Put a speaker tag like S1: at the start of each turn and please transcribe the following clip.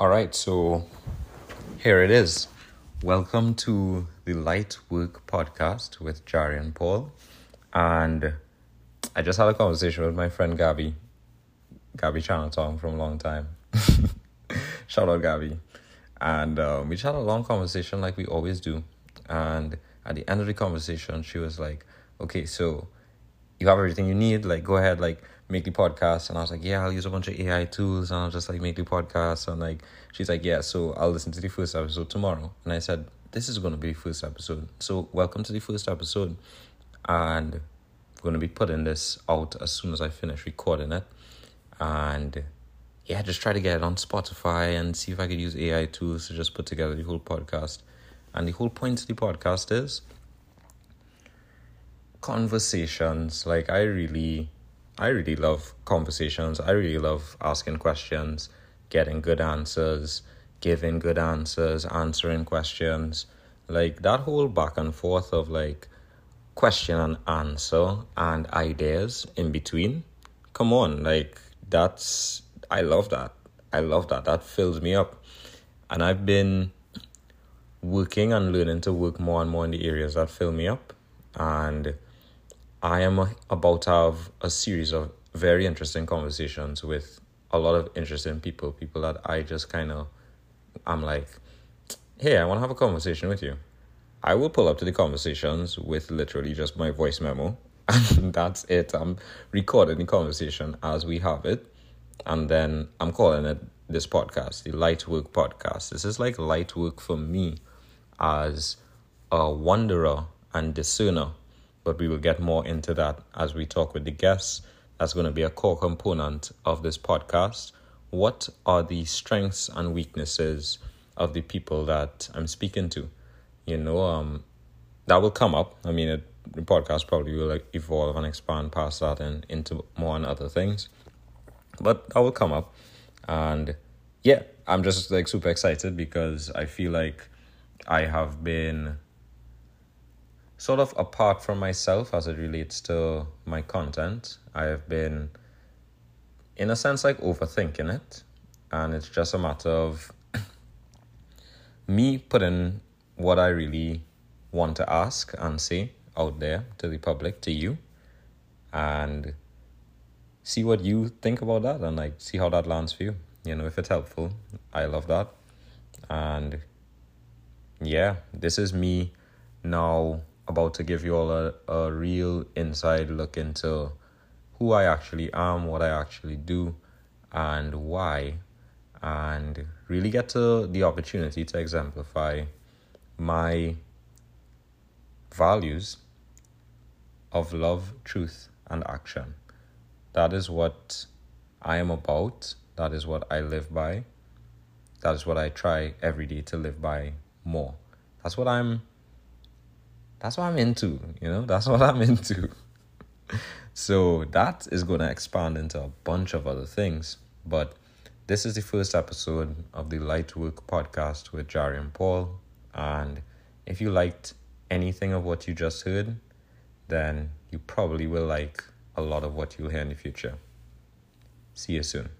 S1: All right, so here it is. Welcome to the Light Work podcast with Jarryon Paul. And I just had a conversation with my friend Gabby, Gabby Chinatown from a long time. Shout out Gabby. And um, we just had a long conversation like we always do. And at the end of the conversation, she was like, okay, so you have everything you need. Like, go ahead, like, make the podcast. And I was like, yeah, I'll use a bunch of AI tools and I'll just like make the podcast. And like, she's like, yeah, so I'll listen to the first episode tomorrow. And I said, this is going to be the first episode. So, welcome to the first episode. And we're going to be putting this out as soon as I finish recording it. And yeah, just try to get it on Spotify and see if I could use AI tools to just put together the whole podcast. And the whole point of the podcast is conversations. Like I really I really love conversations. I really love asking questions, getting good answers, giving good answers, answering questions. Like that whole back and forth of like question and answer and ideas in between. Come on, like that's I love that. I love that. That fills me up. And I've been working and learning to work more and more in the areas that fill me up. And I am about to have a series of very interesting conversations with a lot of interesting people, people that I just kind of, I'm like, hey, I want to have a conversation with you. I will pull up to the conversations with literally just my voice memo, and that's it. I'm recording the conversation as we have it, and then I'm calling it this podcast, the Light Work Podcast. This is like light work for me as a wanderer and discerner but we will get more into that as we talk with the guests. That's going to be a core component of this podcast. What are the strengths and weaknesses of the people that I'm speaking to? You know, um, that will come up. I mean, it, the podcast probably will like, evolve and expand past that and into more and other things, but that will come up. And yeah, I'm just like super excited because I feel like I have been sort of apart from myself as it relates to my content. I have been, in a sense, like overthinking it. And it's just a matter of me putting what I really want to ask and say out there to the public, to you, and see what you think about that and like see how that lands for you. You know, if it's helpful, I love that. And yeah, this is me now about to give you all a, a real inside look into who I actually am, what I actually do, and why, and really get to the opportunity to exemplify my values of love, truth, and action. That is what I am about. That is what I live by. That is what I try every day to live by more. That's what I'm that's what I'm into, you know, that's what I'm into. so that is going to expand into a bunch of other things. But this is the first episode of the Light Work podcast with Jarryon Paul. And if you liked anything of what you just heard, then you probably will like a lot of what you'll hear in the future. See you soon.